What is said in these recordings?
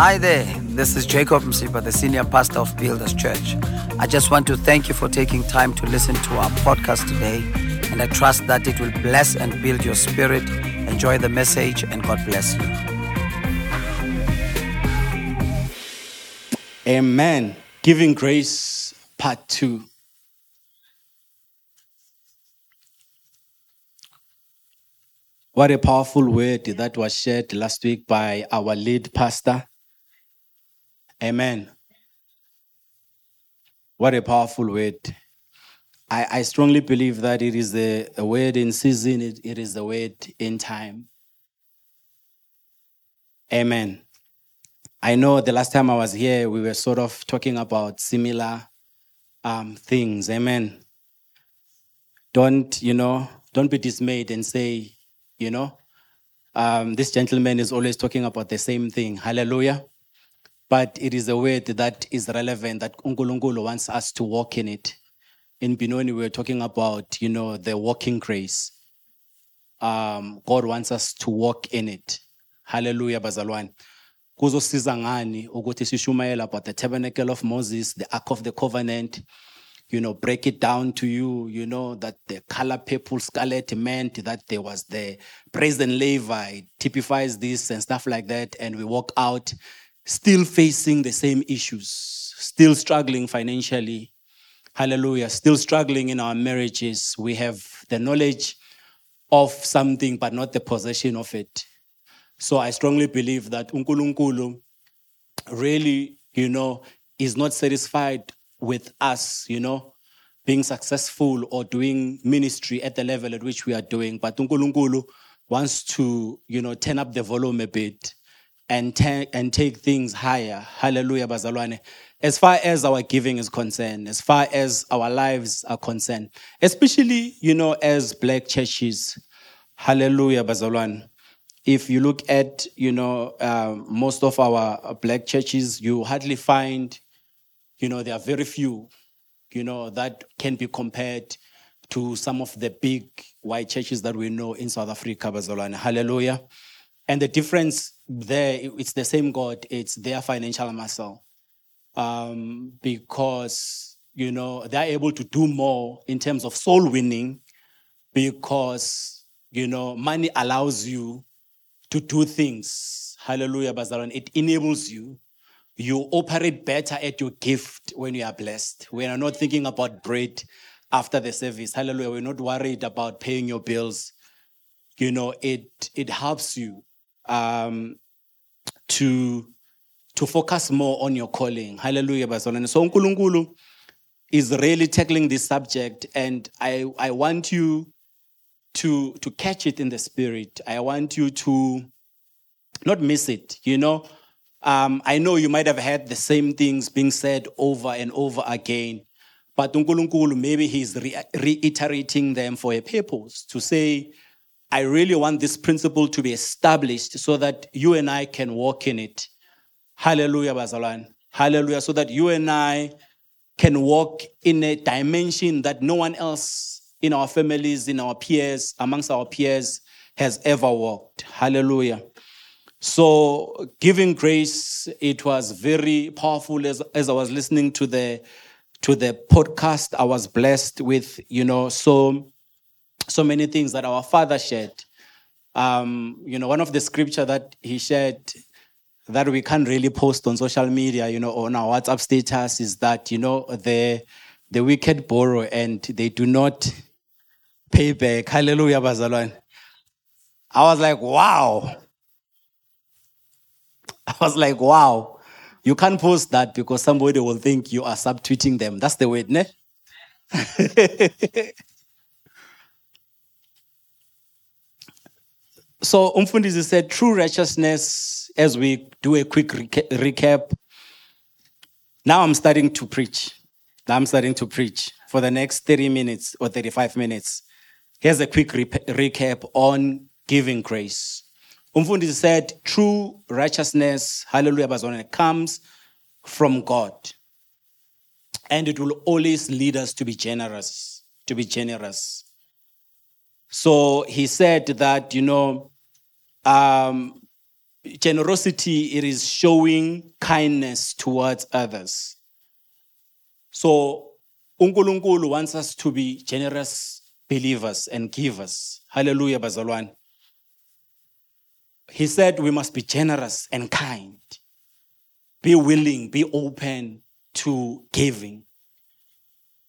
Hi there, this is Jacob Msipa, the senior pastor of Builders Church. I just want to thank you for taking time to listen to our podcast today, and I trust that it will bless and build your spirit. Enjoy the message, and God bless you. Amen. Giving grace, part two. What a powerful word that was shared last week by our lead pastor. Amen. What a powerful word. I, I strongly believe that it is the word in season, it, it is the word in time. Amen. I know the last time I was here, we were sort of talking about similar um, things. Amen. Don't, you know, don't be dismayed and say, you know, um, this gentleman is always talking about the same thing. Hallelujah. But it is a word that is relevant that Unkulunkulu wants us to walk in it. In Benoni, we were talking about, you know, the walking grace. Um, God wants us to walk in it. Hallelujah, bazalwane. Kuzosiza ngani ukuthi sishumayela about the tabernacle of Moses, the ark of the covenant, you know, break it down to you, you know, that the color purple scarlet meant that there was the praise and Levi typifies this and stuff like that. And we walk out still facing the same issues, still struggling financially. Hallelujah. Still struggling in our marriages. We have the knowledge of something, but not the possession of it. So I strongly believe that Unkulunkulu really, you know, is not satisfied with us, you know, being successful or doing ministry at the level at which we are doing. But Unkulunkulu wants to, you know, turn up the volume a bit and, ta- and take things higher. Hallelujah, bazalwane. As far as our giving is concerned, as far as our lives are concerned, especially, you know, as black churches. Hallelujah, bazalwane. If you look at, you know, um, most of our black churches, you hardly find, you know, there are very few, you know, that can be compared to some of the big white churches that we know in South Africa, bazalwane. Hallelujah. And the difference there, it's the same God, it's their financial muscle. Um, because, you know, they're able to do more in terms of soul winning because, you know, money allows you to do things. Hallelujah, Bazaran. It enables you. You operate better at your gift when you are blessed. We are not thinking about bread after the service. Hallelujah. We're not worried about paying your bills. You know, it it helps you um, to to focus more on your calling. Hallelujah, Bazalwane. So Unkulunkulu is really tackling this subject, and I I want you to to catch it in the spirit. I want you to not miss it. You know, um, I know you might have heard the same things being said over and over again, but Unkulunkulu maybe he's re- reiterating them for a purpose to say I really want this principle to be established so that you and I can walk in it. Hallelujah, Bazalan. Hallelujah. So that you and I can walk in a dimension that no one else in our families, in our peers, amongst our peers has ever walked. Hallelujah. So, giving grace, it was very powerful as, as I was listening to the to the podcast. I was blessed with, you know, so so many things that our father shared. Um, you know, one of the scripture that he shared that we can't really post on social media, you know, on our WhatsApp status is that, you know, the the wicked borrow and they do not pay back. Hallelujah, Bazalwan. I was like, wow. I was like, wow. You can't post that because somebody will think you are subtweeting them. That's the word, ne? So Umfundisi said true righteousness, as we do a quick reca- recap. Now I'm starting to preach. Now I'm starting to preach for the next 30 minutes or 35 minutes. Here's a quick re- recap on giving grace. Umfundisi said true righteousness, hallelujah, bazalwane, comes from God. And it will always lead us to be generous, to be generous. So he said that, you know, um, generosity it is showing kindness towards others. So uNkulunkulu wants us to be generous believers and givers. Hallelujah, bazalwane. He said we must be generous and kind. Be willing, be open to giving.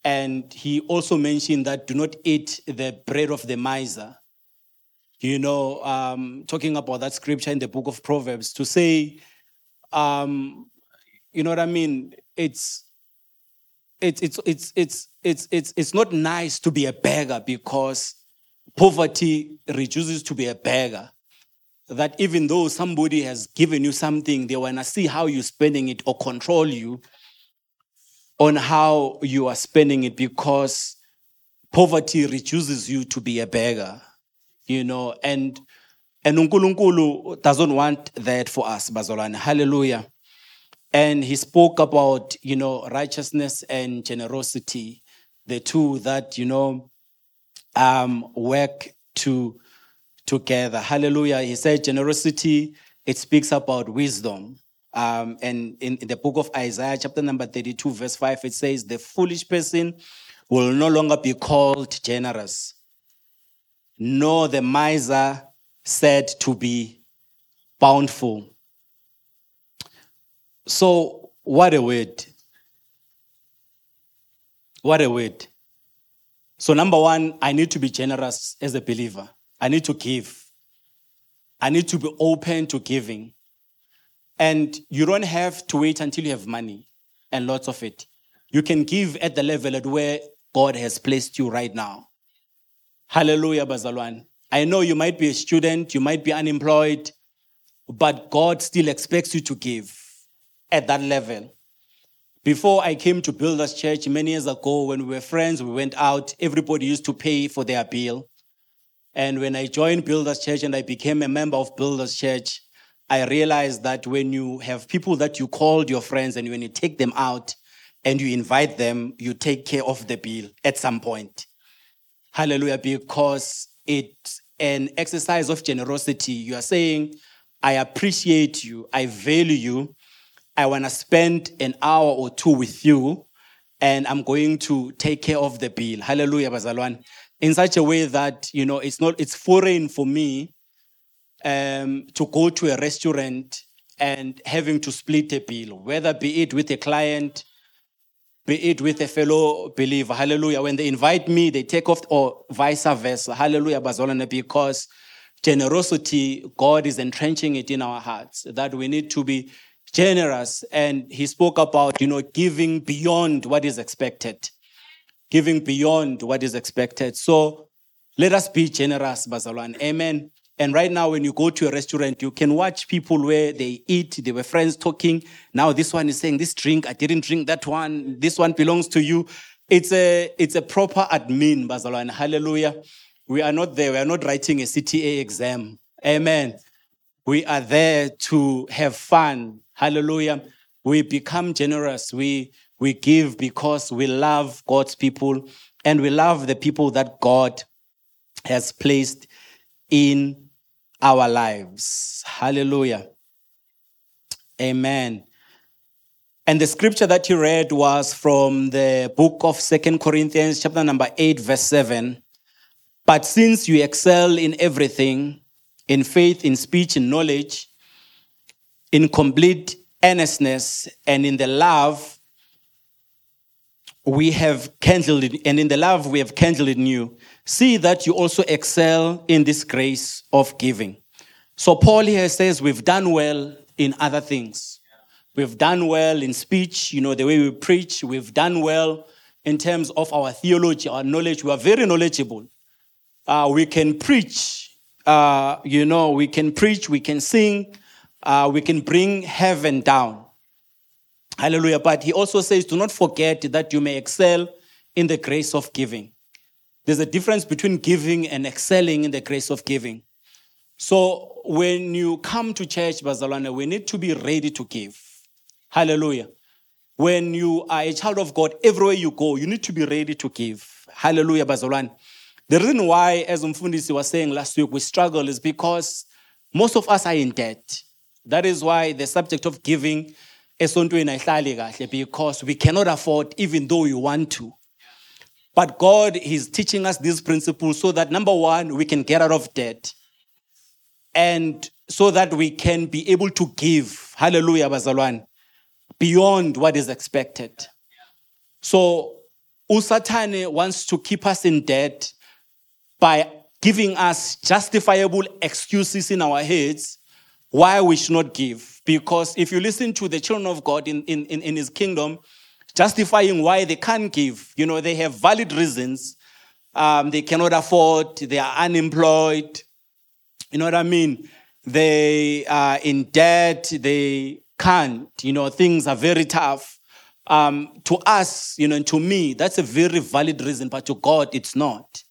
And he also mentioned that do not eat the bread of the miser. You know, um, talking about that scripture in the book of Proverbs to say, um, you know what I mean? It's it's it's it's it's it's it's it's not nice to be a beggar because poverty reduces to be a beggar. That even though somebody has given you something, they want to see how you're spending it or control you on how you are spending it because poverty reduces you to be a beggar, you know, and and uNkulunkulu doesn't want that for us, bazalwane. Hallelujah. And he spoke about, you know, righteousness and generosity, the two that, you know, um, work to together. Hallelujah. He said generosity, it speaks about wisdom. Um, and in, in the book of Isaiah, chapter number 32, verse 5, it says, The foolish person will no longer be called generous, nor the miser said to be bountiful. So, what a word. What a word. So, number one, I need to be generous as a believer. I need to give. I need to be open to giving. And you don't have to wait until you have money and lots of it. You can give at the level at where God has placed you right now. Hallelujah, Bazalwan. I know you might be a student, you might be unemployed, but God still expects you to give at that level. Before I came to Builders Church many years ago, when we were friends, we went out, everybody used to pay for their bill. And when I joined Builders Church and I became a member of Builders Church, I realized that when you have people that you called your friends and when you take them out and you invite them, you take care of the bill at some point. Hallelujah, because it's an exercise of generosity. You are saying, I appreciate you, I value you, I want to spend an hour or two with you, and I'm going to take care of the bill. Hallelujah, Bazalwan. In such a way that, you know, it's not, it's foreign for me um, to go to a restaurant and having to split a bill, whether be it with a client, be it with a fellow believer. Hallelujah. When they invite me, they take off, or vice versa. Hallelujah, Bazalwana, because generosity, God is entrenching it in our hearts, that we need to be generous. And he spoke about, you know, giving beyond what is expected. Giving beyond what is expected. So let us be generous, Bazalwan. Amen. And right now, when you go to a restaurant, you can watch people where they eat, they were friends talking. Now this one is saying, This drink, I didn't drink that one. This one belongs to you. It's a it's a proper admin, Bazalwan. Hallelujah. We are not there. We are not writing a CTA exam. Amen. We are there to have fun. Hallelujah. We become generous. We, we give because we love God's people and we love the people that God has placed in our lives. Hallelujah. Amen. And the scripture that you read was from the book of Second Corinthians, chapter number 8, verse 7. But since you excel in everything, in faith, in speech, in knowledge, in complete earnestness, and in the love we have kindled, and in the love we have kindled in you, see that you also excel in this grace of giving. So Paul here says we've done well in other things. We've done well in speech, you know, the way we preach. We've done well in terms of our theology, our knowledge. We are very knowledgeable. Uh, we can preach, uh, you know, we can preach, we can sing, uh, we can bring heaven down. Hallelujah. But he also says, do not forget that you may excel in the grace of giving. There's a difference between giving and excelling in the grace of giving. So when you come to church, Bazalwane, we need to be ready to give. Hallelujah. When you are a child of God, everywhere you go, you need to be ready to give. Hallelujah, Bazalwane. The reason why, as Mfundisi was saying last week, we struggle is because most of us are in debt. That is why the subject of giving esontweni ayihlali kahle because we cannot afford even though we want to. But God is teaching us these principles so that number one, we can get out of debt. And so that we can be able to give, hallelujah, bazalwan, beyond what is expected. So, Usatane wants to keep us in debt by giving us justifiable excuses in our heads why we should not give. Because if you listen to the children of God in, in, in, his kingdom, justifying why they can't give, you know, they have valid reasons. Um, they cannot afford, they are unemployed. You know what I mean? They are in debt, they can't, you know, things are very tough. Um, to us, you know, and to me, that's a very valid reason, but to God, it's not.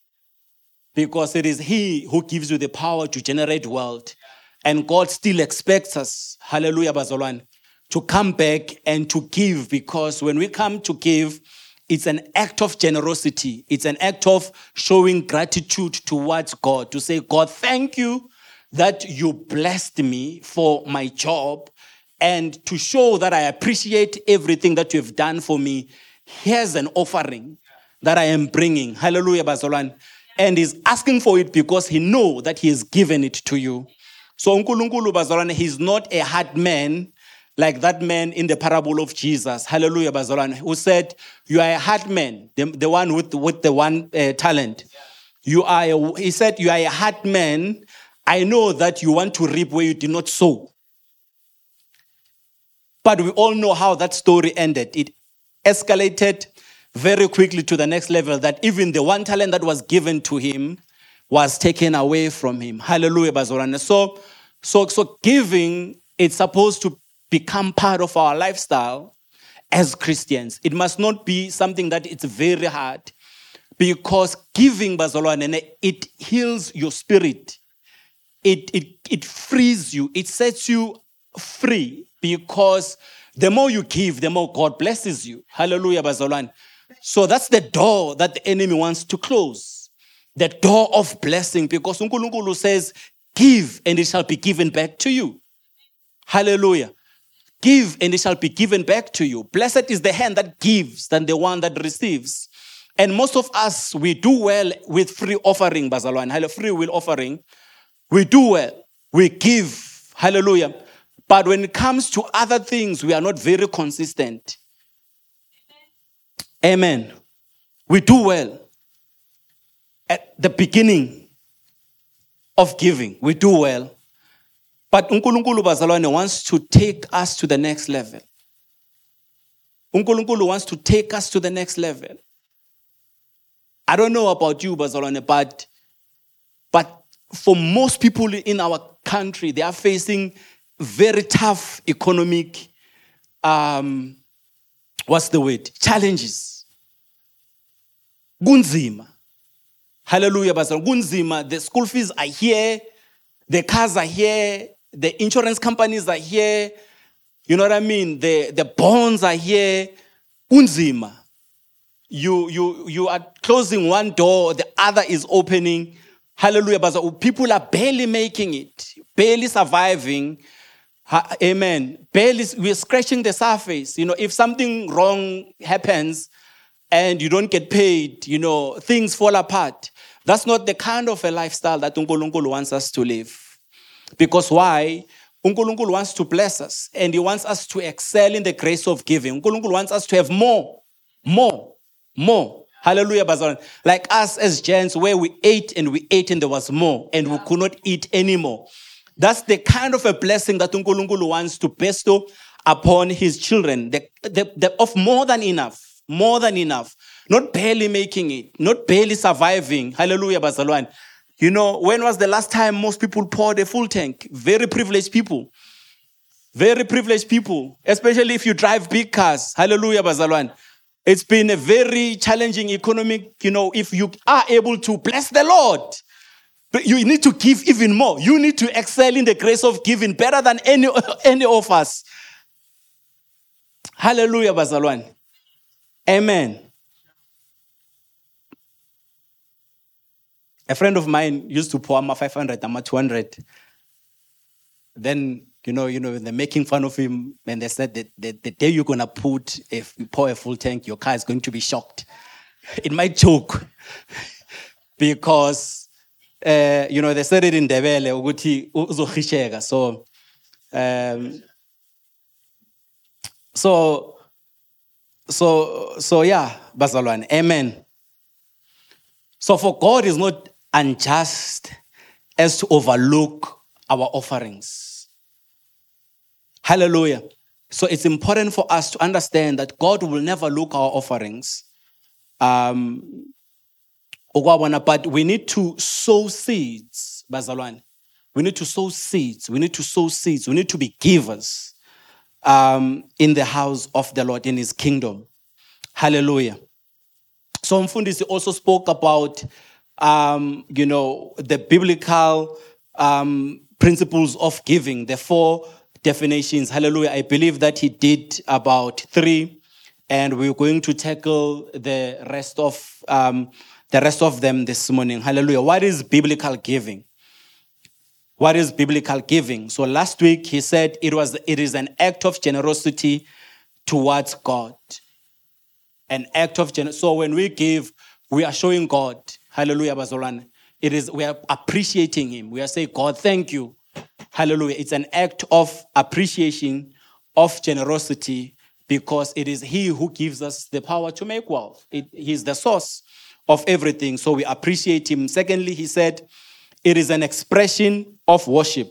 Because it is He who gives you the power to generate wealth. And God still expects us, hallelujah, Bazalwan, to come back and to give because when we come to give, it's an act of generosity. It's an act of showing gratitude towards God to say, God, thank you that you blessed me for my job and to show that I appreciate everything that you have done for me. Here's an offering that I am bringing. Hallelujah, Bazalwan. And he's asking for it because he know that he has given it to you. So uNkulunkulu bazalwane, he's not a hard man like that man in the parable of Jesus. Hallelujah, bazalwane, who said, "You are a hard man, the, the one with with the one uh, talent. You are." A, he said, "You are a hard man. I know that you want to reap where you did not sow." But we all know how that story ended. It escalated very quickly to the next level. That even the one talent that was given to him was taken away from him. Hallelujah, bazalwane. So so, so giving, it's supposed to become part of our lifestyle as Christians. It must not be something that it's very hard because giving, Bazalwane, it heals your spirit. It, it, it frees you. It sets you free because the more you give, the more God blesses you. Hallelujah, Bazalwane. So that's the door that the enemy wants to close. The door of blessing because Unkulunkulu says Give and it shall be given back to you. Hallelujah. Give and it shall be given back to you. Blessed is the hand that gives than the one that receives. And most of us, we do well with free offering, Bazalwan, free will offering. We do well. We give. Hallelujah. But when it comes to other things, we are not very consistent. Amen. We do well at the beginning, of giving. We do well. But uNkulunkulu bazalwane wants to take us to the next level. uNkulunkulu wants to take us to the next level. I don't know about you bazalwane but but for most people in our country they are facing very tough economic um what's the word challenges kunzima Hallelujah, Pastor. Gunzima, the school fees are here, the cars are here, the insurance companies are here. You know what I mean? The, the bonds are here. Unzima. You, you, you are closing one door, the other is opening. Hallelujah, Pastor. People are barely making it, barely surviving. Amen. Barely, we're scratching the surface. You know, if something wrong happens and you don't get paid, you know, things fall apart. That's not the kind of a lifestyle that uNkulunkulu wants us to live. Because why? uNkulunkulu wants to bless us and he wants us to excel in the grace of giving. uNkulunkulu wants us to have more, more, more. Hallelujah, Bazan. Like us as gents, where we ate and we ate and there was more and we could not eat anymore. That's the kind of a blessing that uNkulunkulu wants to bestow upon his children, the, the, the, of more than enough, more than enough not barely making it, not barely surviving. Hallelujah, Bazalwan. You know, when was the last time most people poured a full tank? Very privileged people. Very privileged people, especially if you drive big cars. Hallelujah, Bazalwan. It's been a very challenging economic, you know, if you are able to bless the Lord, but you need to give even more. You need to excel in the grace of giving better than any, any of us. Hallelujah, Bazalwan. Amen. A friend of mine used to pour my 500, I'm 200. Then you know, you know, they're making fun of him, and they said that the, the day you're gonna put if you pour a full tank, your car is going to be shocked. It might choke because uh, you know they said it in uzokhisheka. So, um, so, so, so yeah, bazalwane, amen. So for God is not unjust as to overlook our offerings. Hallelujah. So it's important for us to understand that God will never look our offerings. Um, but we need to sow seeds, bazalwane. We need to sow seeds. We need to sow seeds. We need to be givers um, in the house of the Lord, in his kingdom. Hallelujah. So Mfundisi also spoke about, um, you know, the biblical um, principles of giving, the four definitions. Hallelujah. I believe that he did about three, and we're going to tackle the rest of um, the rest of them this morning. Hallelujah. What is biblical giving? What is biblical giving? So last week he said it was it is an act of generosity towards God. An act of generosity. So when we give, we are showing God. Hallelujah, Bazolan. It is we are appreciating Him. We are saying, God, thank you. Hallelujah. It's an act of appreciation, of generosity, because it is He who gives us the power to make wealth. It, he's the source of everything. So we appreciate Him. Secondly, He said, it is an expression of worship.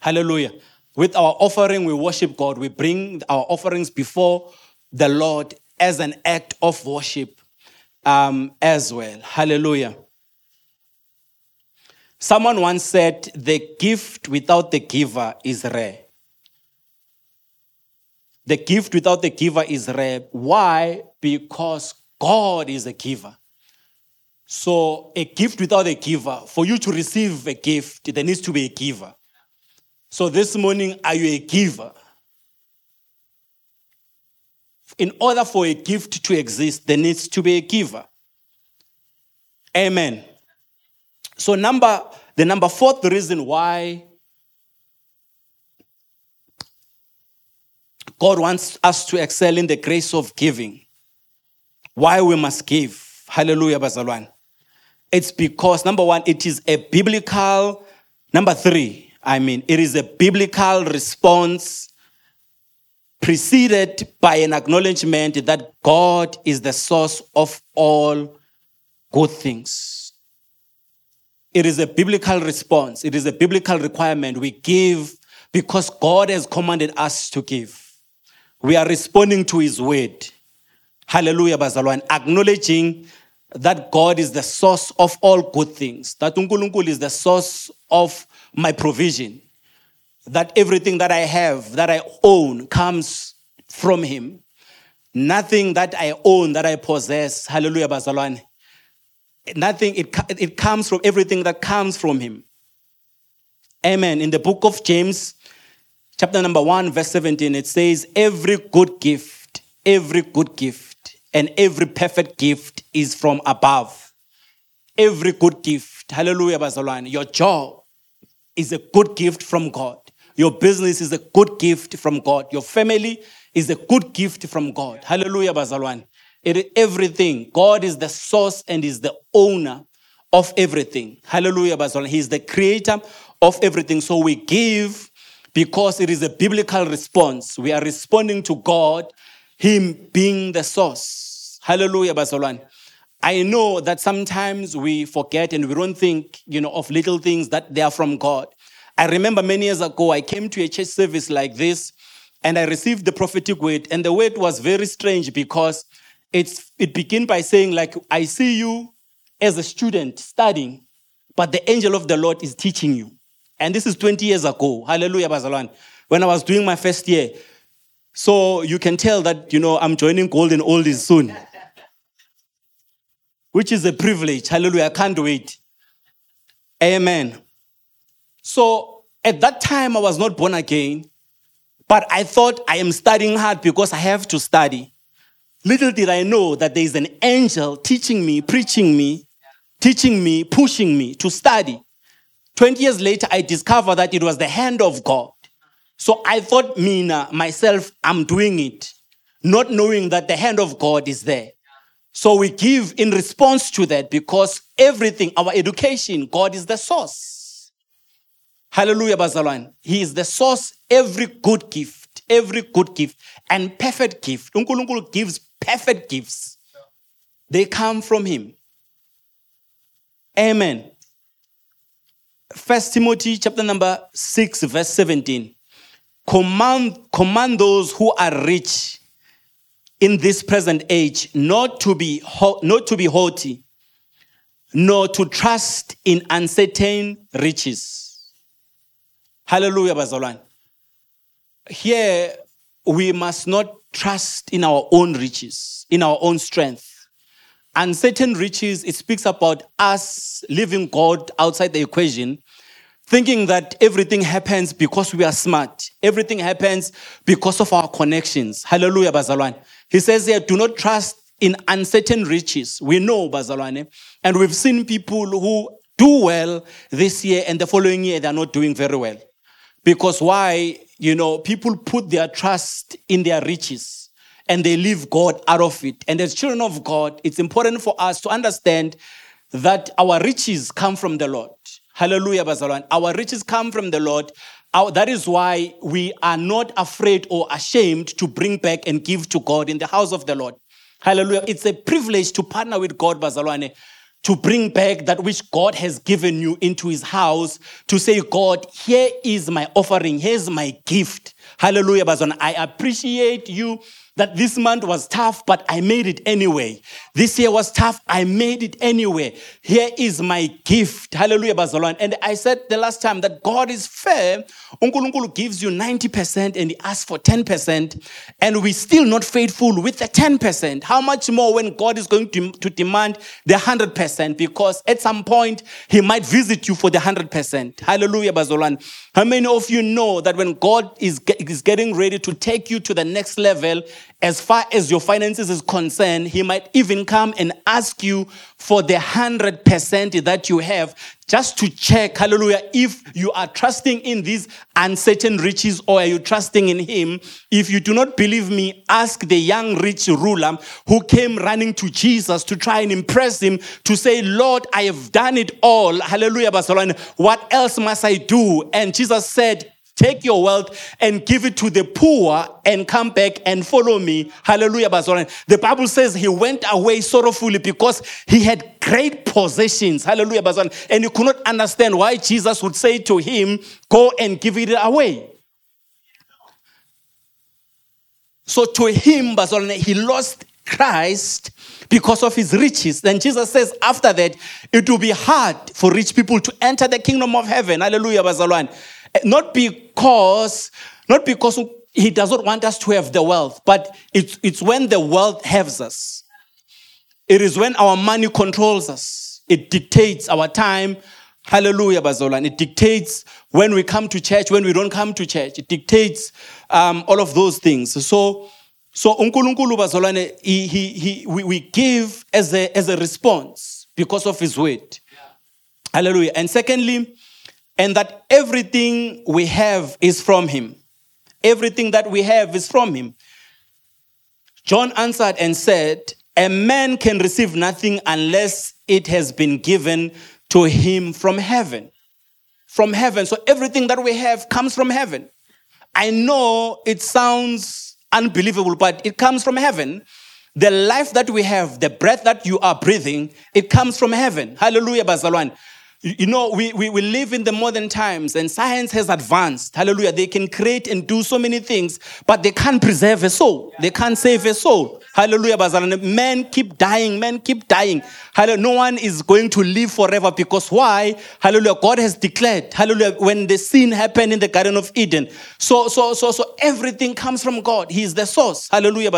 Hallelujah. With our offering, we worship God. We bring our offerings before the Lord as an act of worship um, as well. Hallelujah. Someone once said, The gift without the giver is rare. The gift without the giver is rare. Why? Because God is a giver. So, a gift without a giver, for you to receive a gift, there needs to be a giver. So, this morning, are you a giver? In order for a gift to exist, there needs to be a giver. Amen. So, number the number fourth reason why God wants us to excel in the grace of giving, why we must give. Hallelujah, Bazalwan. It's because, number one, it is a biblical, number three, I mean, it is a biblical response preceded by an acknowledgement that God is the source of all good things. It is a biblical response, it is a biblical requirement. We give because God has commanded us to give. We are responding to His word. Hallelujah, Bazalwan. Acknowledging that God is the source of all good things, that uNkulunkulu is the source of my provision, that everything that I have, that I own, comes from Him. Nothing that I own, that I possess, hallelujah, Bazalwane, nothing, it, it comes from everything that comes from Him. Amen. In the book of James, chapter number 1, verse 17, it says, Every good gift, every good gift, and every perfect gift is from above. Every good gift, hallelujah, Bazalwane, your job is a good gift from God. Your business is a good gift from God. Your family is a good gift from God. Hallelujah, Bazalwane. It, everything. God is the source and is the owner of everything. Hallelujah, Bazalwane. He is the creator of everything. So we give because it is a biblical response. We are responding to God him being the source. Hallelujah, Bazalwane. I know that sometimes we forget and we don't think, you know, of little things that they are from God. I remember many years ago, I came to a church service like this and I received the prophetic word. And the word was very strange because it's, it began by saying, like, I see you as a student studying, but the angel of the Lord is teaching you. And this is 20 years ago. Hallelujah, Bazalwane. When I was doing my first year, so you can tell that, you know, I'm joining Golden Oldies soon, which is a privilege. Hallelujah. I can't wait. Amen. So at that time, I was not born again, but I thought I am studying hard because I have to study. Little did I know that there is an angel teaching me, preaching me, teaching me, pushing me to study 20 years later, I discovered that it was the hand of God. So I thought, Mina, myself, I'm doing it, not knowing that the hand of God is there. So we give in response to that because everything, our education, God is the source. Hallelujah, Bazalan. He is the source, every good gift, every good gift and perfect gift. Unkulunkulu gives perfect gifts. They come from Him. Amen. First Timothy chapter number 6, verse 17. Command, command those who are rich in this present age not to be not to be haughty nor to trust in uncertain riches hallelujah bazalwane. Here we must not trust in our own riches in our own strength. Uncertain riches it speaks about us leaving god outside the equation thinking that everything happens because we are smart. Everything happens because of our connections. Hallelujah bazalwane. He says here, do not trust in uncertain riches. We know, Bazalwane, and we've seen people who do well this year and the following year they're not doing very well. Because why? You know, people put their trust in their riches and they leave God out of it. And as children of God, it's important for us to understand that our riches come from the Lord. Hallelujah, Bazalwane. Our riches come from the Lord. Our, that is why we are not afraid or ashamed to bring back and give to God in the house of the Lord. Hallelujah. It's a privilege to partner with God, Bazalwane, to bring back that which God has given you into his house, to say, God, here is my offering, here's my gift. Hallelujah, Bazalwane. I appreciate you that this month was tough, but I made it anyway. This year was tough, I made it anyway. Here is my gift. Hallelujah, Bazalwane. And I said the last time that God is fair. Unkulunkulu gives you 90% and he asks for 10%, and we're still not faithful with the 10%. How much more when God is going to, to demand the 100%? Because at some point, he might visit you for the 100%. Hallelujah, Bazalwane. How many of you know that when God is, is getting ready to take you to the next level, as far as your finances is concerned, he might even come and ask you for the 100% that you have just to check, hallelujah, if you are trusting in these uncertain riches or are you trusting in him. If you do not believe me, ask the young rich ruler who came running to Jesus to try and impress him to say, Lord, I have done it all. Hallelujah, Barcelona. What else must I do? And Jesus said, Take your wealth and give it to the poor and come back and follow me. Hallelujah, Bazoran. The Bible says he went away sorrowfully because he had great possessions. Hallelujah, Bazoran. And he could not understand why Jesus would say to him, Go and give it away. So to him, Bazoran, he lost Christ because of his riches. Then Jesus says, after that, it will be hard for rich people to enter the kingdom of heaven. Hallelujah, Bazalwan. Not because, not because he does not want us to have the wealth, but it's, it's when the wealth has us. It is when our money controls us. It dictates our time. Hallelujah, Bazolan. It dictates when we come to church, when we don't come to church. It dictates um, all of those things. So, so unkulunkulu bazalwane, he, he, he, we, we give as a, as a response because of his word. Hallelujah. And secondly, and that everything we have is from him. Everything that we have is from him. John answered and said, A man can receive nothing unless it has been given to him from heaven. From heaven. So everything that we have comes from heaven. I know it sounds unbelievable, but it comes from heaven. The life that we have, the breath that you are breathing, it comes from heaven. Hallelujah, Bazalwan. You know, we, we, we live in the modern times and science has advanced. Hallelujah. They can create and do so many things, but they can't preserve a soul. They can't save a soul. Hallelujah. Men keep dying. Men keep dying. Hallelujah. No one is going to live forever because why? Hallelujah. God has declared. Hallelujah. When the sin happened in the Garden of Eden. So, so, so, so everything comes from God. He is the source. Hallelujah.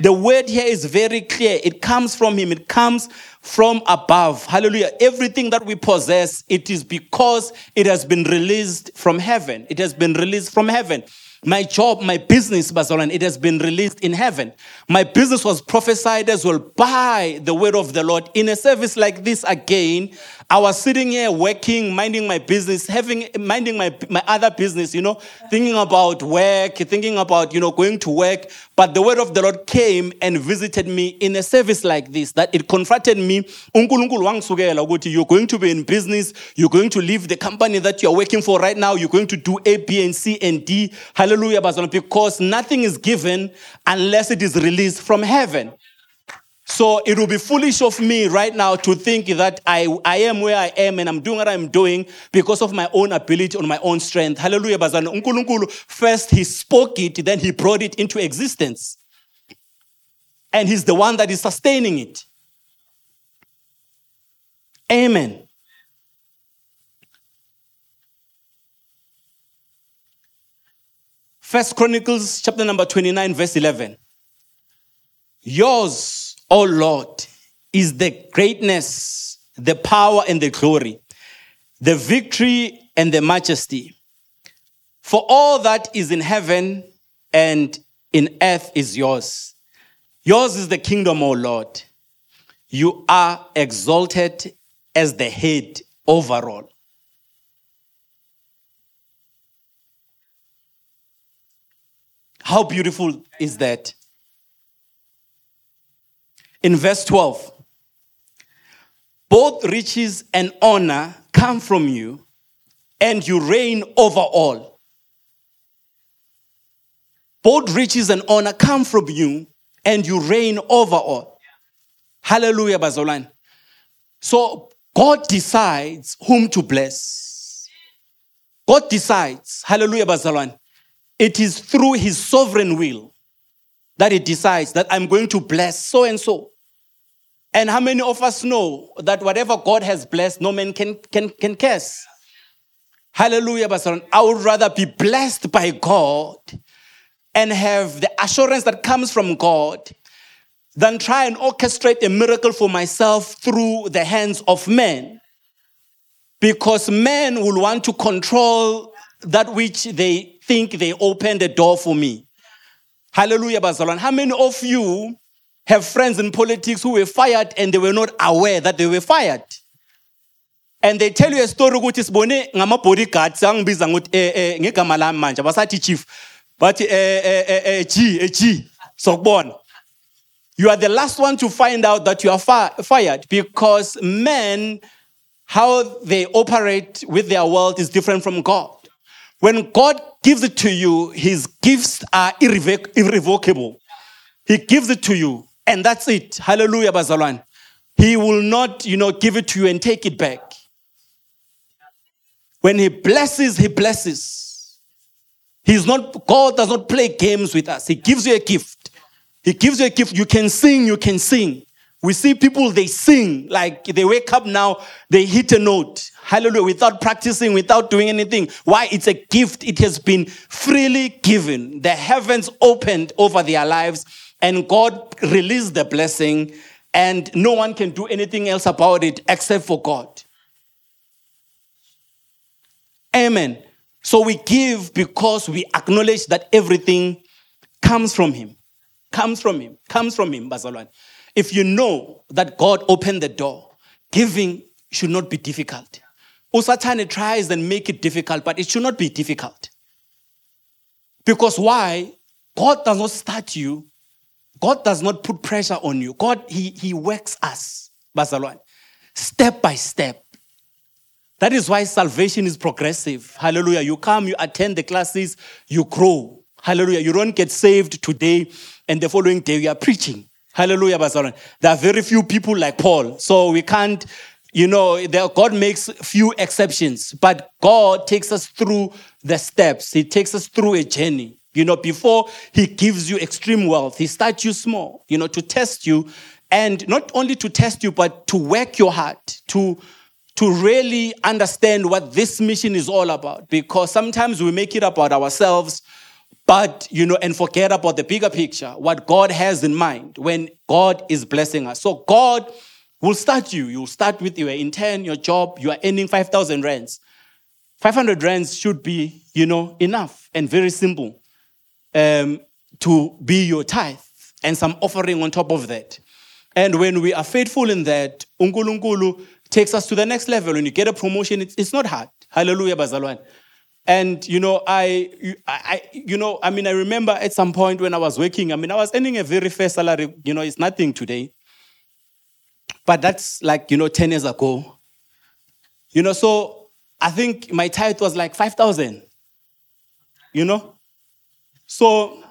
The word here is very clear. It comes from Him. It comes from above. Hallelujah. Everything that we possess, it is because it has been released from heaven. It has been released from heaven. My job, my business, Bazalan, it has been released in heaven. My business was prophesied as well by the word of the Lord. In a service like this again, I was sitting here working, minding my business, having minding my, my other business, you know, thinking about work, thinking about, you know, going to work. But the word of the Lord came and visited me in a service like this, that it confronted me. You're going to be in business, you're going to leave the company that you're working for right now, you're going to do A, B, and C and D. Hallelujah, because nothing is given unless it is released from heaven. So it will be foolish of me right now to think that I, I am where I am and I'm doing what I'm doing because of my own ability or my own strength. Hallelujah. First, he spoke it, then he brought it into existence. And he's the one that is sustaining it. Amen. First Chronicles chapter number 29, verse 11. Yours O Lord, is the greatness, the power, and the glory, the victory and the majesty. For all that is in heaven and in earth is yours. Yours is the kingdom, O Lord. You are exalted as the head overall. How beautiful is that? In verse 12 both riches and honor come from you, and you reign over all. Both riches and honor come from you, and you reign over all. Hallelujah, Bazolan. So God decides whom to bless. God decides, hallelujah, Bazalan. It is through his sovereign will that he decides that I'm going to bless so and so. And how many of us know that whatever God has blessed, no man can, can, can curse? Hallelujah, Pastor. I would rather be blessed by God and have the assurance that comes from God than try and orchestrate a miracle for myself through the hands of men. Because men will want to control that which they think they open the door for me. Hallelujah, Bazalwan. How many of you have friends in politics who were fired and they were not aware that they were fired. And they tell you a story ukuthi sibone ngama-bodyguards angibiza ngokuthi eh, eh, ngegama lami manje abasathi chief but eh, G, G, sokubona. You are the last one to find out that you are fi- fired because men, how they operate with their world is different from God. When God gives it to you, his gifts are irrevoc- irrevocable. He gives it to you. And that's it. Hallelujah, Bazalwan. He will not, you know, give it to you and take it back. When he blesses, he blesses. He's not, God does not play games with us. He gives you a gift. He gives you a gift. You can sing, you can sing. We see people, they sing, like they wake up now, they hit a note. Hallelujah, without practicing, without doing anything. Why? It's a gift. It has been freely given. The heavens opened over their lives and God released the blessing, and no one can do anything else about it except for God. Amen. So we give because we acknowledge that everything comes from Him. Comes from Him. Comes from Him, Bazalwan. If you know that God opened the door, giving should not be difficult. Usatane tries and make it difficult, but it should not be difficult. Because why? God does not start you God does not put pressure on you. God, He, he works us, Bazalwane, step by step. That is why salvation is progressive. Hallelujah. You come, you attend the classes, you grow. Hallelujah. You don't get saved today and the following day you are preaching. Hallelujah, Bazalwane. There are very few people like Paul. So we can't, you know, God makes few exceptions, but God takes us through the steps. He takes us through a journey. You know, before he gives you extreme wealth, he starts you small, you know, to test you. And not only to test you, but to work your heart, to, to really understand what this mission is all about. Because sometimes we make it about ourselves, but, you know, and forget about the bigger picture, what God has in mind when God is blessing us. So God will start you. You'll start with your intern, your job, you are earning 5,000 rands. 500 rands should be, you know, enough and very simple. Um, to be your tithe and some offering on top of that. And when we are faithful in that, unkulunkulu takes us to the next level. When you get a promotion, it's, it's not hard. Hallelujah, Bazalwan. And you know, I, I, you know, I mean, I remember at some point when I was working. I mean, I was earning a very fair salary. You know, it's nothing today, but that's like you know, ten years ago. You know, so I think my tithe was like five thousand. You know, so.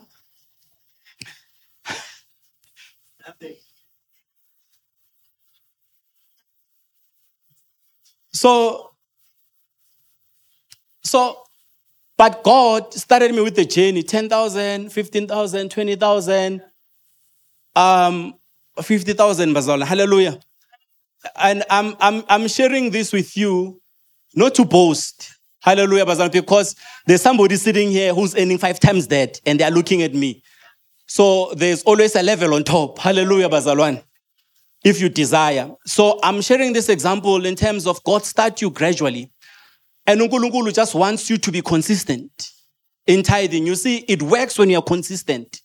So, so but God started me with the journey 10,000, 15,000, 20,000, um, 50,000, Bazala. Hallelujah. And I'm, I'm, I'm sharing this with you not to boast. Hallelujah, because there's somebody sitting here who's earning five times that and they're looking at me. So there's always a level on top. Hallelujah, Bazalwan. If you desire. So I'm sharing this example in terms of God start you gradually. And uNkulunkulu just wants you to be consistent in tithing. You see, it works when you're consistent.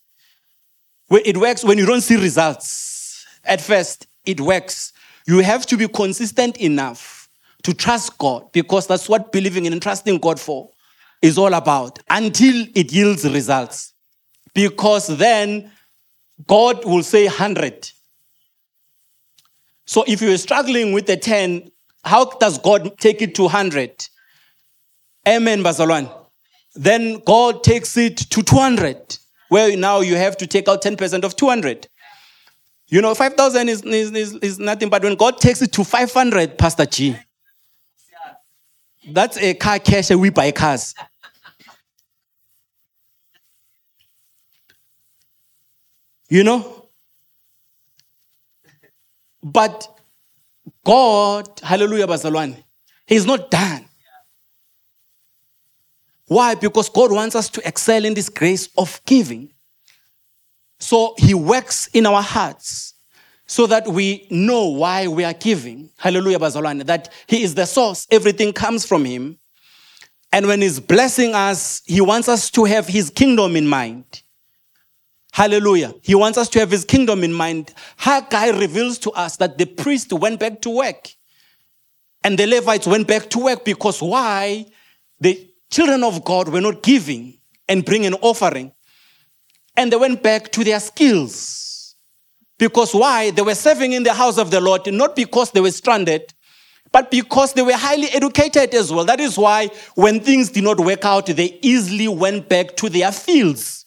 It works when you don't see results. At first, it works. You have to be consistent enough to trust God because that's what believing and trusting God for is all about until it yields results. Because then God will say 100. So if you're struggling with the 10, how does God take it to 100? Amen, Bazalwan. Then God takes it to 200, where now you have to take out 10% of 200. You know, 5,000 is, is, is, is nothing, but when God takes it to 500, Pastor G, that's a car cash we buy cars. You know? But God, hallelujah, Bazalwan, He's not done. Why? Because God wants us to excel in this grace of giving. So He works in our hearts so that we know why we are giving. Hallelujah, Bazalwane. That He is the source, everything comes from Him. And when He's blessing us, He wants us to have His kingdom in mind. Hallelujah. He wants us to have His kingdom in mind. Haggai reveals to us that the priest went back to work. And the Levites went back to work because why? The children of God were not giving and bringing offering. And they went back to their skills. Because why? They were serving in the house of the Lord, not because they were stranded, but because they were highly educated as well. That is why when things did not work out, they easily went back to their fields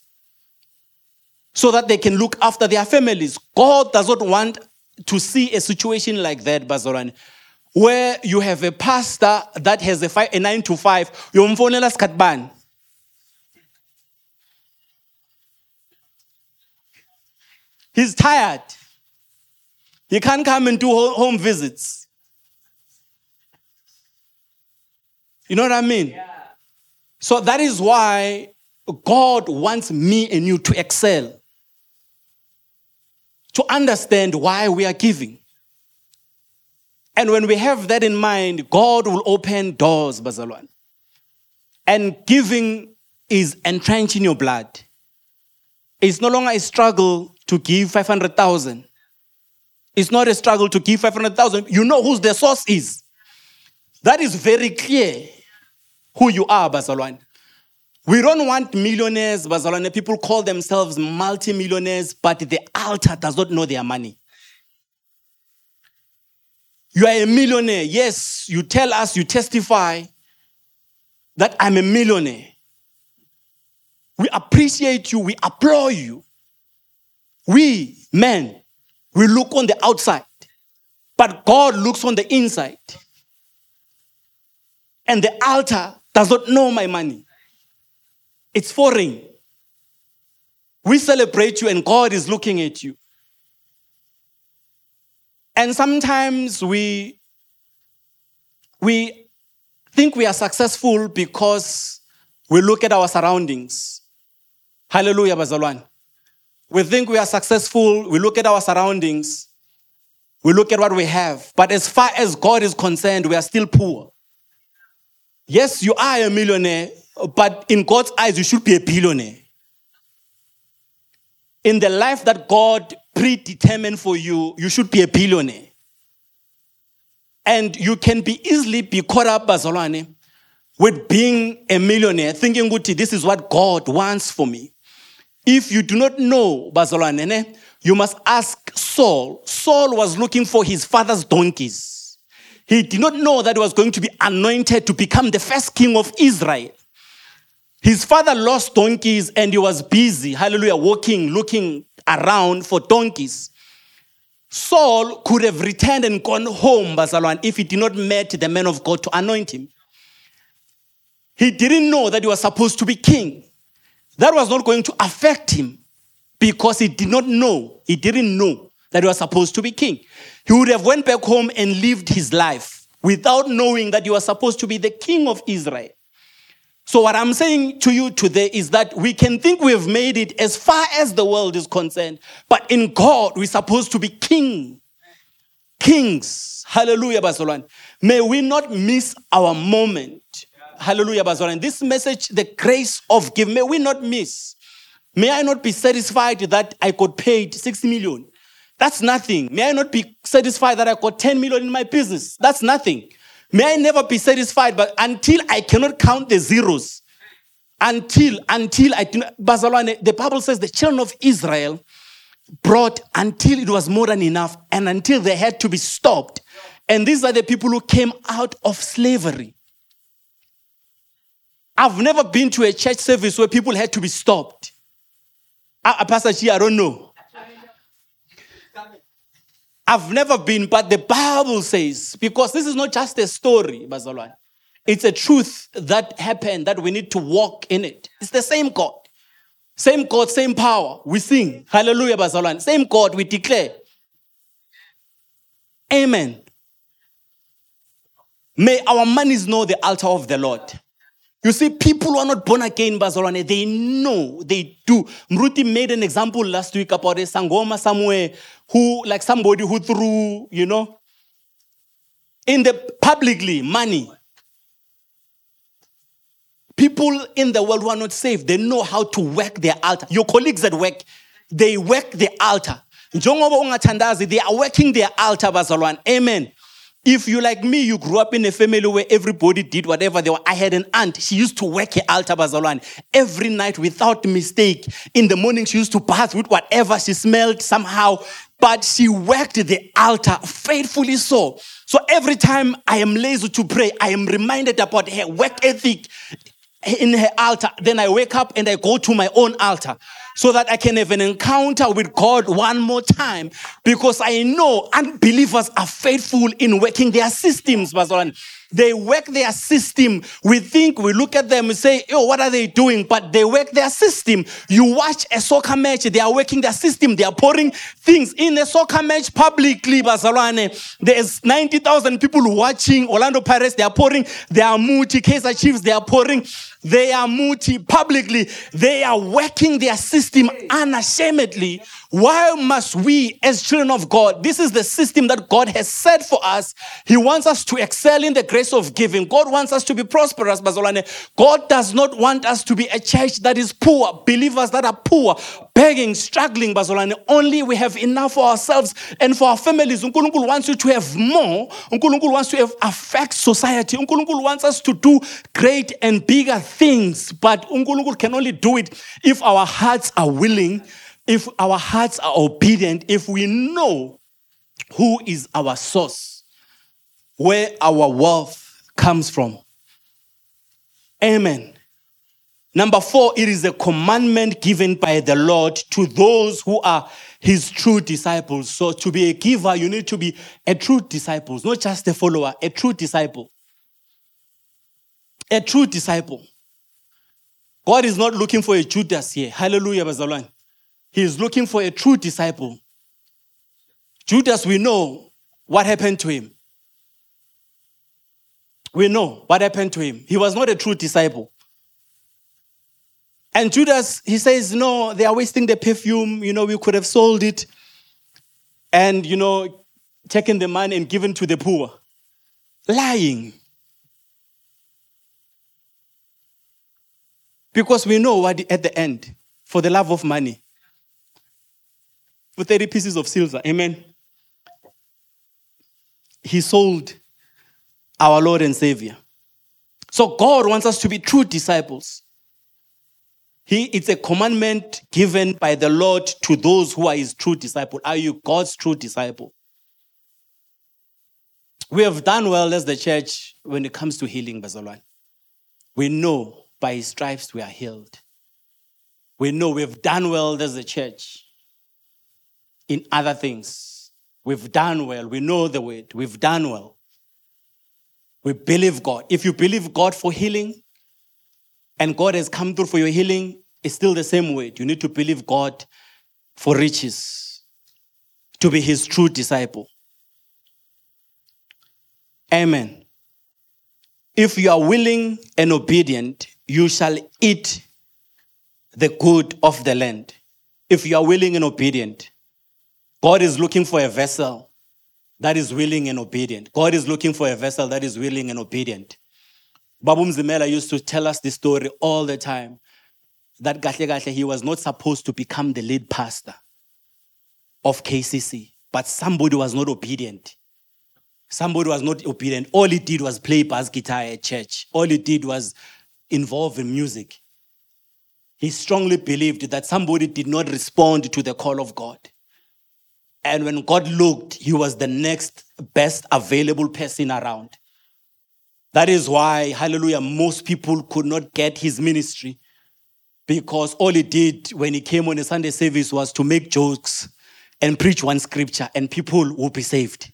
so that they can look after their families. God does not want to see a situation like that, Bazoran where you have a pastor that has a, five, a nine to five. He's tired. He can't come and do home visits. You know what I mean? Yeah. So that is why God wants me and you to excel, to understand why we are giving. And when we have that in mind, God will open doors, Bazalwan. And giving is entrenched in your blood. It's no longer a struggle to give 500,000. It's not a struggle to give 500,000. You know who the source is. That is very clear who you are, Bazalwan. We don't want millionaires, Bazalwan. People call themselves multimillionaires, but the altar does not know their money. You are a millionaire. Yes, you tell us, you testify that I'm a millionaire. We appreciate you, we applaud you. We, men, we look on the outside, but God looks on the inside. And the altar does not know my money, it's foreign. We celebrate you, and God is looking at you. And sometimes we, we think we are successful because we look at our surroundings. Hallelujah, Bazalwan. We think we are successful, we look at our surroundings, we look at what we have. But as far as God is concerned, we are still poor. Yes, you are a millionaire, but in God's eyes, you should be a billionaire. in the life that God predetermined for you, you should be a billionaire. And you can be easily be caught up, Bazalwane, with being a millionaire, thinking, this is what God wants for me. If you do not know, Bazalwane, you must ask Saul. Saul was looking for his father's donkeys. He did not know that he was going to be anointed to become the first king of Israel. His father lost donkeys and he was busy, hallelujah, walking, looking around for donkeys. Saul could have returned and gone home, Bazalwan, if he did not meet the man of God to anoint him. He didn't know that he was supposed to be king. That was not going to affect him because he did not know, he didn't know that he was supposed to be king. He would have went back home and lived his life without knowing that he was supposed to be the king of Israel. So, what I'm saying to you today is that we can think we have made it as far as the world is concerned, but in God, we're supposed to be king. Kings. Hallelujah, Basolan. May we not miss our moment. Hallelujah, Basolan. This message, the grace of give, may we not miss. May I not be satisfied that I got paid 6 million. That's nothing. May I not be satisfied that I got 10 million in my business. That's nothing. May I never be satisfied, but until I cannot count the zeros, until, until I, Bazalwane, the Bible says the children of Israel brought until it was more than enough and until they had to be stopped. And these are the people who came out of slavery. I've never been to a church service where people had to be stopped. Uh, Pastor G, I don't know. I've never been, but the Bible says, because this is not just a story, Bazalwan. It's a truth that happened that we need to walk in it. It's the same God. Same God, same power. We sing. Hallelujah, Bazalwan. Same God, we declare. Amen. May our monies know the altar of the Lord. You see, people who are not born again, Bazalwane, they know, they do. Mruti made an example last week about a Sangoma somewhere who, like somebody who threw, you know, in the publicly money. People in the world who are not saved, they know how to work their altar. Your colleagues at work, they work the altar. They are working their altar, Bazalwane. Amen. If you like me, you grew up in a family where everybody did whatever they were. I had an aunt. She used to work her altar bazalwane every night without mistake. In the morning, she used to bath with whatever she smelled somehow. But she worked the altar faithfully so. So every time I am lazy to pray, I am reminded about her work ethic in her altar. Then I wake up and I go to my own altar so that I can have an encounter with God one more time because I know unbelievers are faithful in working their systems, Bazaran. They work their system. We think, we look at them and say, oh, what are they doing? But they work their system. You watch a soccer match, they are working their system. They are pouring things in a soccer match publicly, Barcelona. There's 90,000 people watching Orlando Pirates. They are pouring. They are multi Kaizer Chiefs. They are pouring. They are multi publicly. They are working their system unashamedly why must we, as children of God, this is the system that God has set for us. He wants us to excel in the grace of giving. God wants us to be prosperous, Bazolane. God does not want us to be a church that is poor, believers that are poor, begging, struggling, Bazolane. Only we have enough for ourselves and for our families. Unkulunkulu wants you to have more. Unkulunkulu wants to have affect society. Unkulunkulu wants us to do great and bigger things. But Unkulunkulu can only do it if our hearts are willing if our hearts are obedient, if we know who is our source, where our wealth comes from. Amen. Number four, it is a commandment given by the Lord to those who are his true disciples. So to be a giver, you need to be a true disciple, not just a follower, a true disciple. A true disciple. God is not looking for a Judas here. Hallelujah, Bazalwan. He is looking for a true disciple. Judas, we know what happened to him. We know what happened to him. He was not a true disciple. And Judas, he says, No, they are wasting the perfume. You know, we could have sold it and, you know, taken the money and given to the poor. Lying. Because we know what at the end, for the love of money, for 30 pieces of silver. Amen. He sold our Lord and Savior. So God wants us to be true disciples. He, it's a commandment given by the Lord to those who are his true disciple. Are you God's true disciple? We have done well as the church when it comes to healing, Bazalwan. We know by his stripes we are healed. We know we've done well as a church in other things. We've done well. We know the word. We've done well. We believe God. If you believe God for healing and God has come through for your healing, it's still the same word. You need to believe God for riches, to be his true disciple. Amen. If you are willing and obedient, you shall eat the good of the land. If you are willing and obedient, God is looking for a vessel that is willing and obedient. God is looking for a vessel that is willing and obedient. Babu Mzimela used to tell us this story all the time that Gahle, he was not supposed to become the lead pastor of KCC, but somebody was not obedient. Somebody was not obedient. All he did was play bass guitar at church. All he did was involve in music. He strongly believed that somebody did not respond to the call of God. And when God looked, he was the next best available person around. That is why, hallelujah, most people could not get his ministry because all he did when he came on a Sunday service was to make jokes and preach one scripture, and people will be saved.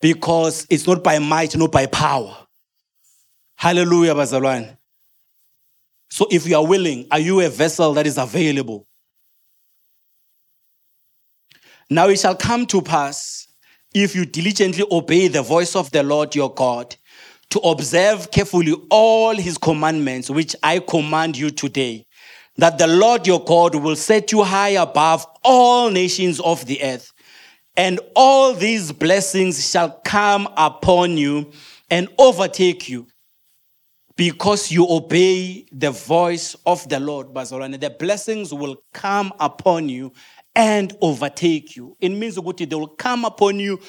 Because it's not by might, not by power. Hallelujah, Bazalwan. So if you are willing, are you a vessel that is available? Now it shall come to pass, if you diligently obey the voice of the Lord your God, to observe carefully all his commandments, which I command you today, that the Lord your God will set you high above all nations of the earth. And all these blessings shall come upon you and overtake you because you obey the voice of the Lord, Bazalwane. The blessings will come upon you and overtake you. It means they will come upon you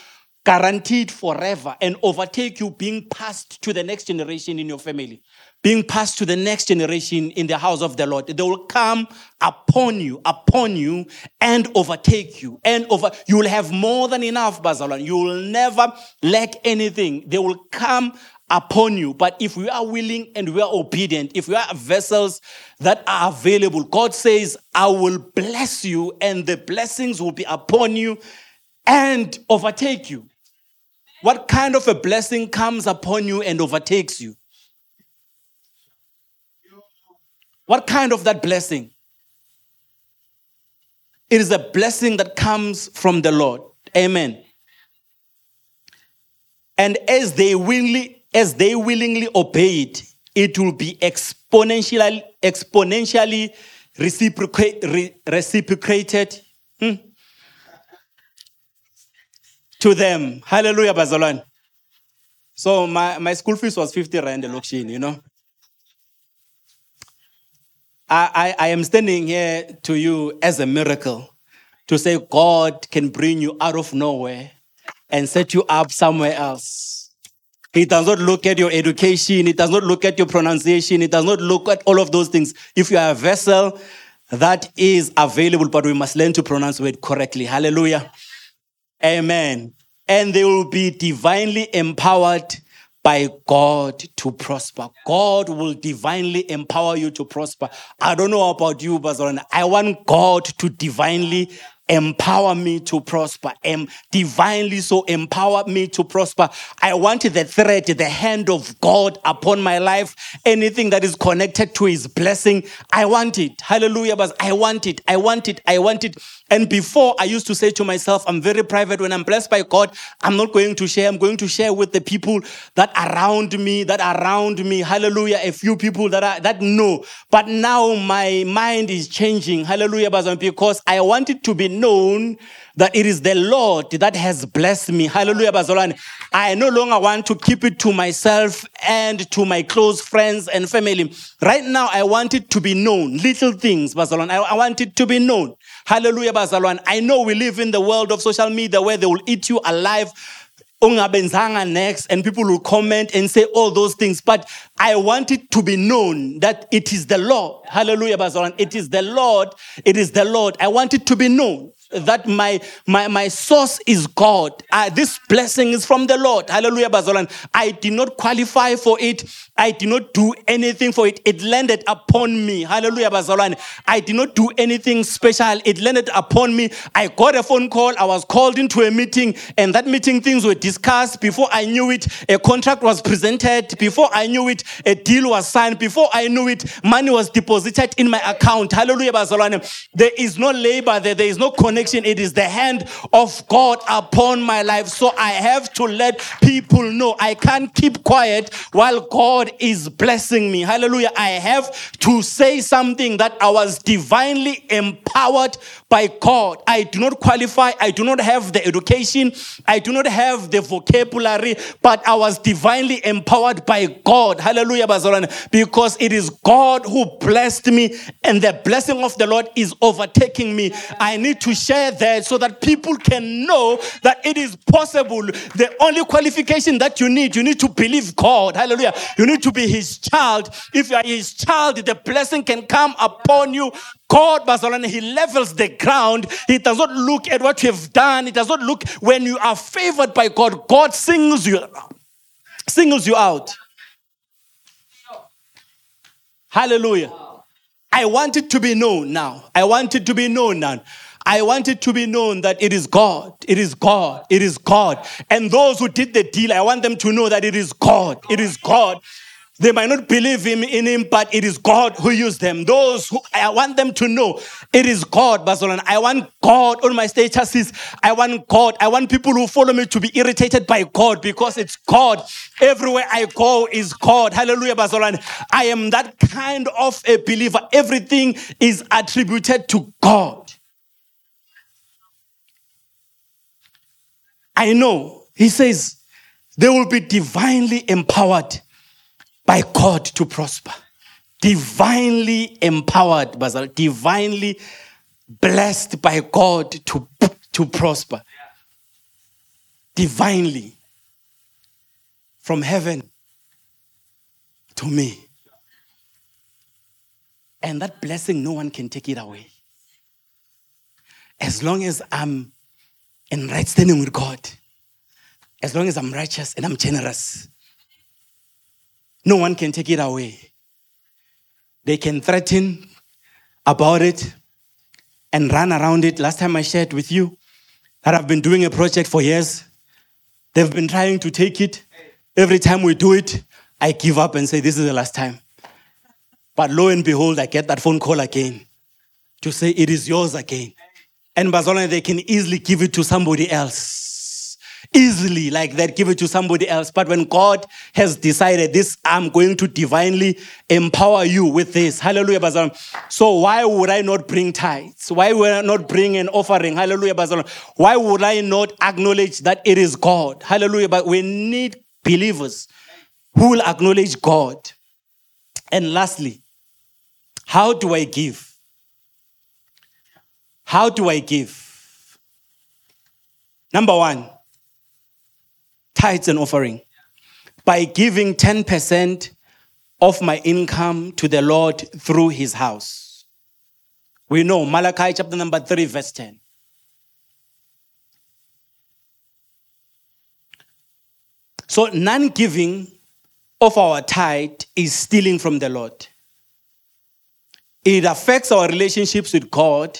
guaranteed forever and overtake you being passed to the next generation in your family being passed to the next generation in the house of the lord. They will come upon you upon you and overtake you. And over you will have more than enough bazalan you will never lack anything. They will come upon you. But if we are willing and we are obedient if we are vessels that are available god says i will bless you and the blessings will be upon you and overtake you what kind of a blessing comes upon you and overtakes you? What kind of that blessing? It is a blessing that comes from the Lord. Amen. And as they willingly, as they willingly obey it, it will be exponentially, exponentially reciprocated. Hmm? To them. Hallelujah, Bazalwan. So my, my school fees was 50 rand location, you know. I, I, I am standing here to you as a miracle to say God can bring you out of nowhere and set you up somewhere else. He does not look at your education. He does not look at your pronunciation. He does not look at all of those things. If you are a vessel that is available, but we must learn to pronounce it correctly. Hallelujah. Amen. And they will be divinely empowered by God to prosper. God will divinely empower you to prosper. I don't know about you, but I want God to divinely empower me to prosper, and divinely so empower me to prosper. I want the thread, the hand of God upon my life. Anything that is connected to his blessing, I want it. Hallelujah. But I want it. I want it. I want it. And before I used to say to myself, I'm very private. When I'm blessed by God, I'm not going to share. I'm going to share with the people that around me, that around me. Hallelujah. A few people that are, that know. But now my mind is changing. Hallelujah. Because I want it to be known that it is the Lord that has blessed me. Hallelujah, bazalwane. I no longer want to keep it to myself and to my close friends and family. Right now, I want it to be known. Little things, bazalwane. I, I want it to be known. Hallelujah, bazalwane. I know we live in the world of social media where they will eat you alive ungabenzanga next and people will comment and say all those things but i want it to be known that it is the lord. Hallelujah bazalwane. It is the lord. It is the lord. I want it to be known that my my my source is God. Uh, this blessing is from the Lord. Hallelujah, Bazalan. I did not qualify for it. I did not do anything for it. It landed upon me. Hallelujah, Bazalan. I did not do anything special. It landed upon me. I got a phone call. I was called into a meeting, and that meeting things were discussed. Before I knew it, a contract was presented. Before I knew it, a deal was signed. Before I knew it, money was deposited in my account. Hallelujah, Bazalan. There is no labor there. There is no connection connection. It is the hand of God upon my life. So I have to let people know I can't keep quiet while God is blessing me. Hallelujah. I have to say something that I was divinely empowered by God. I do not qualify. I do not have the education. I do not have the vocabulary, but I was divinely empowered by God. Hallelujah, Bazaran. Because it is God who blessed me and the blessing of the Lord is overtaking me. I need to share that so that people can know that it is possible. The only qualification that you need, you need to believe God. Hallelujah. You need to be his child. If you are his child, the blessing can come upon you God, Barcelona, He levels the ground. He does not look at what you have done. He does not look when you are favored by God. God singles you, singles you out. Hallelujah. I want it to be known now. I want it to be known now. I want it to be known that it is God. It is God. It is God. And those who did the deal, I want them to know that it is God. It is God. They might not believe him in him, but it is God who used them. Those who I want them to know it is God, Barcelona. I want God on my statuses. I want God. I want people who follow me to be irritated by God because it's God. Everywhere I go is God. Hallelujah, Barcelona. I am that kind of a believer. Everything is attributed to God. I know. He says they will be divinely empowered by God to prosper. Divinely empowered, divinely blessed by God to, to prosper. Divinely. From heaven to me. And that blessing, no one can take it away. As long as I'm in right standing with God, as long as I'm righteous and I'm generous, no one can take it away. They can threaten about it and run around it. Last time I shared with you that I've been doing a project for years. They've been trying to take it. Every time we do it, I give up and say, This is the last time. But lo and behold, I get that phone call again to say, It is yours again. And Bazona, they can easily give it to somebody else easily like that, give it to somebody else. But when God has decided this, I'm going to divinely empower you with this. Hallelujah, Bazalon. So why would I not bring tithes? Why would I not bring an offering? Hallelujah, Bazalon. Why would I not acknowledge that it is God? Hallelujah. But we need believers who will acknowledge God. And lastly, how do I give? How do I give? Number one, tithes and offering by giving 10% of my income to the Lord through his house. We know Malachi chapter number 3, verse 10. So, non giving of our tithe is stealing from the Lord. It affects our relationships with God.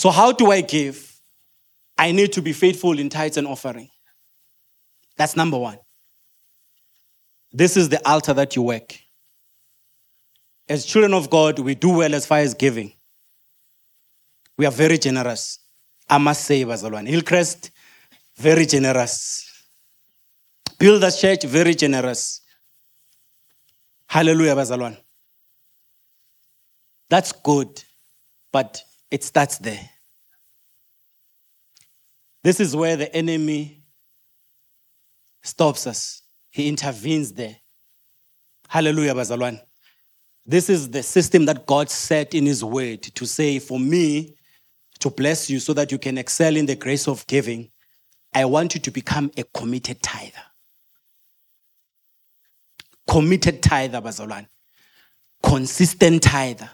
So, how do I give? I need to be faithful in tithes and offering. That's number one. This is the altar that you work. As children of God, we do well as far as giving. We are very generous. I must say, Bazalwan. Hillcrest, very generous. Build Builders Church, very generous. Hallelujah, Bazalwan. That's good. but it starts there. This is where the enemy stops us. He intervenes there. Hallelujah, Bazalwan. This is the system that God set in His word to say, for me to bless you so that you can excel in the grace of giving, I want you to become a committed tither. Committed tither, Bazalwan. Consistent tither.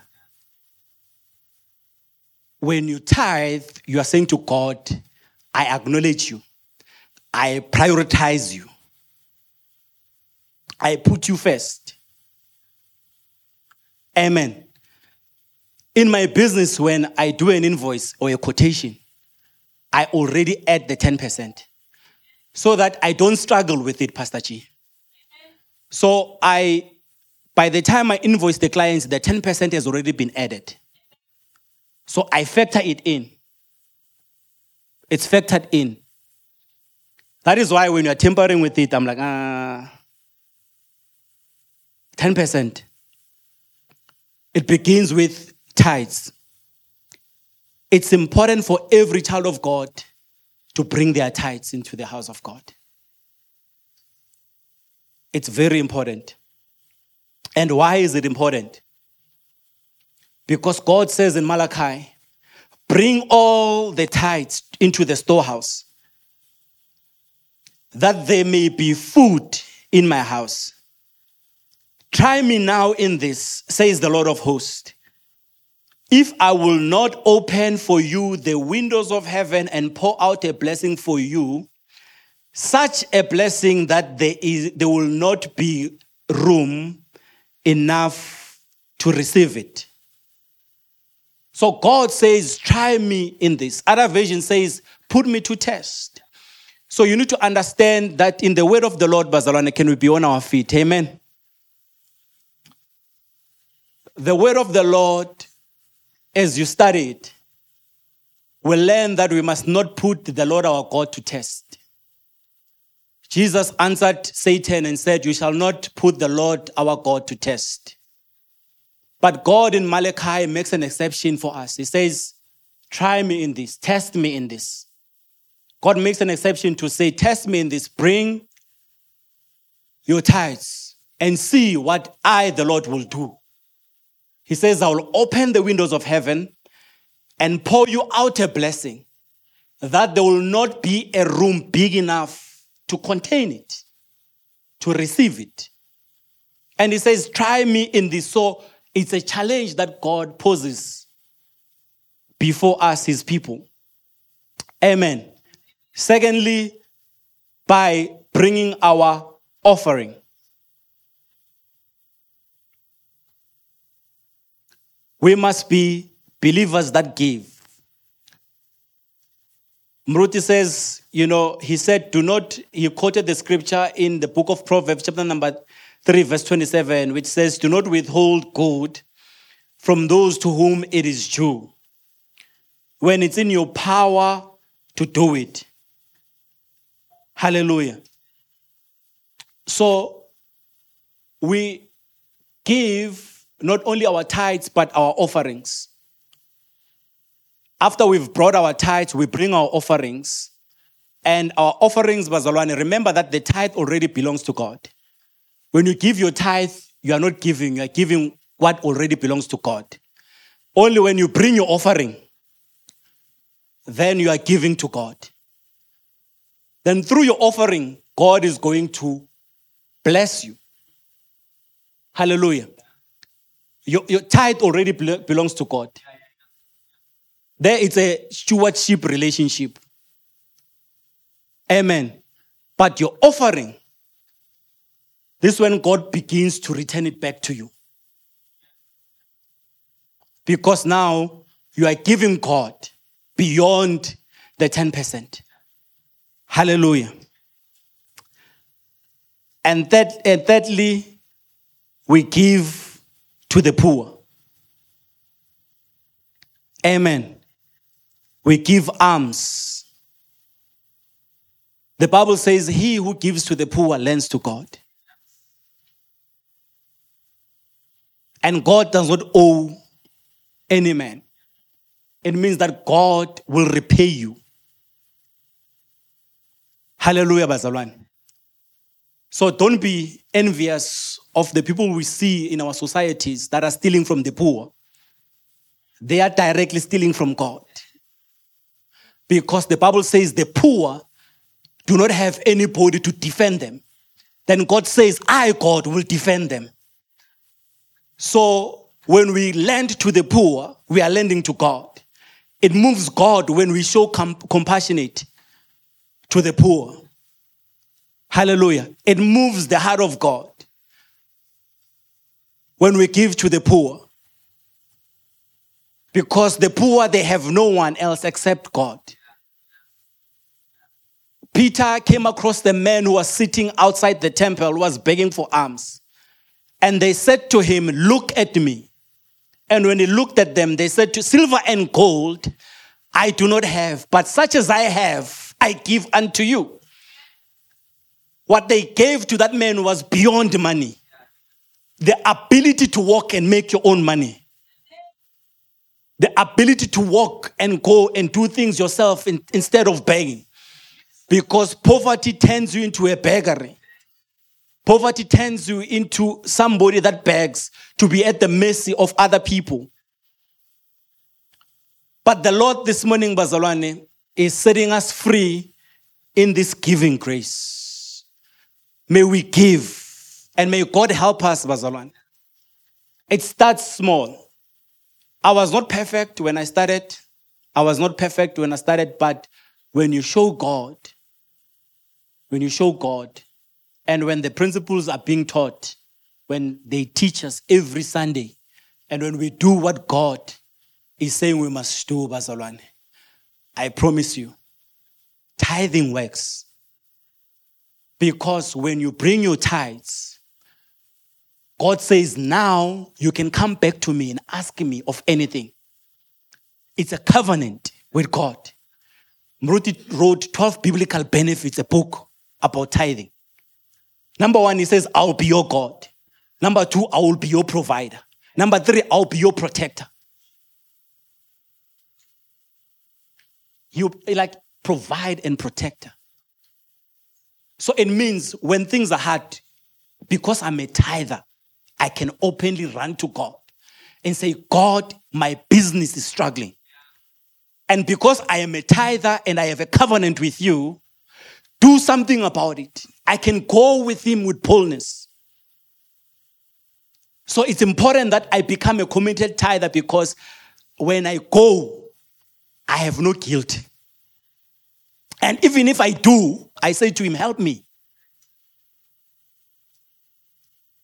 When you tithe, you are saying to God, I acknowledge you. I prioritize you. I put you first. Amen. In my business, when I do an invoice or a quotation, I already add the 10% so that I don't struggle with it, Pastor Chi. So I, by the time I invoice the clients, the 10% has already been added. So I factor it in. It's factored in. That is why when you're tampering with it, I'm like, ah, 10%. It begins with tithes. It's important for every child of God to bring their tithes into the house of God. It's very important. And why is it important? Because God says in Malachi, bring all the tithes into the storehouse, that there may be food in my house. Try me now in this, says the Lord of hosts. If I will not open for you the windows of heaven and pour out a blessing for you, such a blessing that there, is, there will not be room enough to receive it. So God says, try me in this. Other version says, put me to test. So you need to understand that in the word of the Lord, Bazalwane, can we be on our feet? Amen. The word of the Lord, as you study it, will learn that we must not put the Lord our God to test. Jesus answered Satan and said, You shall not put the Lord our God to test. But God in Malachi makes an exception for us. He says, Try me in this, test me in this. God makes an exception to say, Test me in this, bring your tithes and see what I, the Lord, will do. He says, I will open the windows of heaven and pour you out a blessing that there will not be a room big enough to contain it, to receive it. And he says, Try me in this. So it's a challenge that God poses before us, his people. Amen. Secondly, by bringing our offering. We must be believers that give. Mruti says, you know, he said, do not, he quoted the scripture in the book of Proverbs, chapter number 3, verse 27, which says, do not withhold good from those to whom it is due when it's in your power to do it. Hallelujah. So we give not only our tithes, but our offerings. After we've brought our tithes, we bring our offerings. And our offerings, Bazalwane, remember that the tithe already belongs to God. When you give your tithe, you are not giving, you are giving what already belongs to God. Only when you bring your offering, then you are giving to God. Then through your offering, God is going to bless you. Hallelujah. Your, your tithe already belongs to God. There it's a stewardship relationship. Amen. But your offering, this is when God begins to return it back to you. Because now you are giving God beyond the 10%. Hallelujah. And, that, and thirdly, we give to the poor. Amen. We give alms. The Bible says, He who gives to the poor lends to God. And God does not owe any man. it means that God will repay you. Hallelujah, bazalwane. So don't be envious of the people we see in our societies that are stealing from the poor. They are directly stealing from God. Because the Bible says the poor do not have anybody to defend them. Then God says, I, God, will defend them. So when we lend to the poor, we are lending to God. It moves God when we show com- compassionate to the poor. Hallelujah. It moves the heart of God when we give to the poor. Because the poor, they have no one else except God. Peter came across the man who was sitting outside the temple, who was begging for alms. And they said to him, Look at me. And when he looked at them, they said to silver and gold, I do not have, but such as I have, I give unto you. What they gave to that man was beyond money. The ability to walk and make your own money. The ability to walk and go and do things yourself in, instead of begging. Because poverty turns you into a beggar. Poverty turns you into somebody that begs to be at the mercy of other people. But the Lord this morning, Bazalwane, is setting us free in this giving grace. May we give and may God help us, Bazalwane. It starts small. I was not perfect when I started. I was not perfect when I started, but when you show God, when you show God, and when the principles are being taught, when they teach us every Sunday, and when we do what God is saying we must do, Bazalwane, I promise you, tithing works. Because when you bring your tithes, God says, now you can come back to me and ask me of anything. It's a covenant with God. Mruti wrote 12 biblical benefits, a book about tithing. Number one, he says, I'll be your God. Number two, I will be your provider. Number three, I'll be your protector. You like provide and protector. So it means when things are hard, because I'm a tither, I can openly run to God and say, God, my business is struggling. And because I am a tither and I have a covenant with you, do something about it. I can go with him with boldness. So it's important that I become a committed tither because when I go, I have no guilt. And even if I do, I say to him, Help me.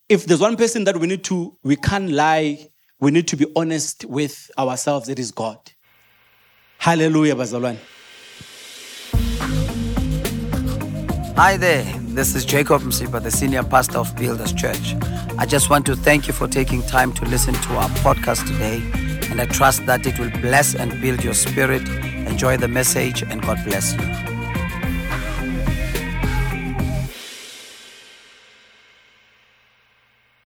If there's one person that we need to, we can't lie, we need to be honest with ourselves, it is God. Hallelujah, Bazalwan. Hi there, this is Jacob Msipa, the senior pastor of Builders Church. I just want to thank you for taking time to listen to our podcast today, and I trust that it will bless and build your spirit. Enjoy the message, and God bless you.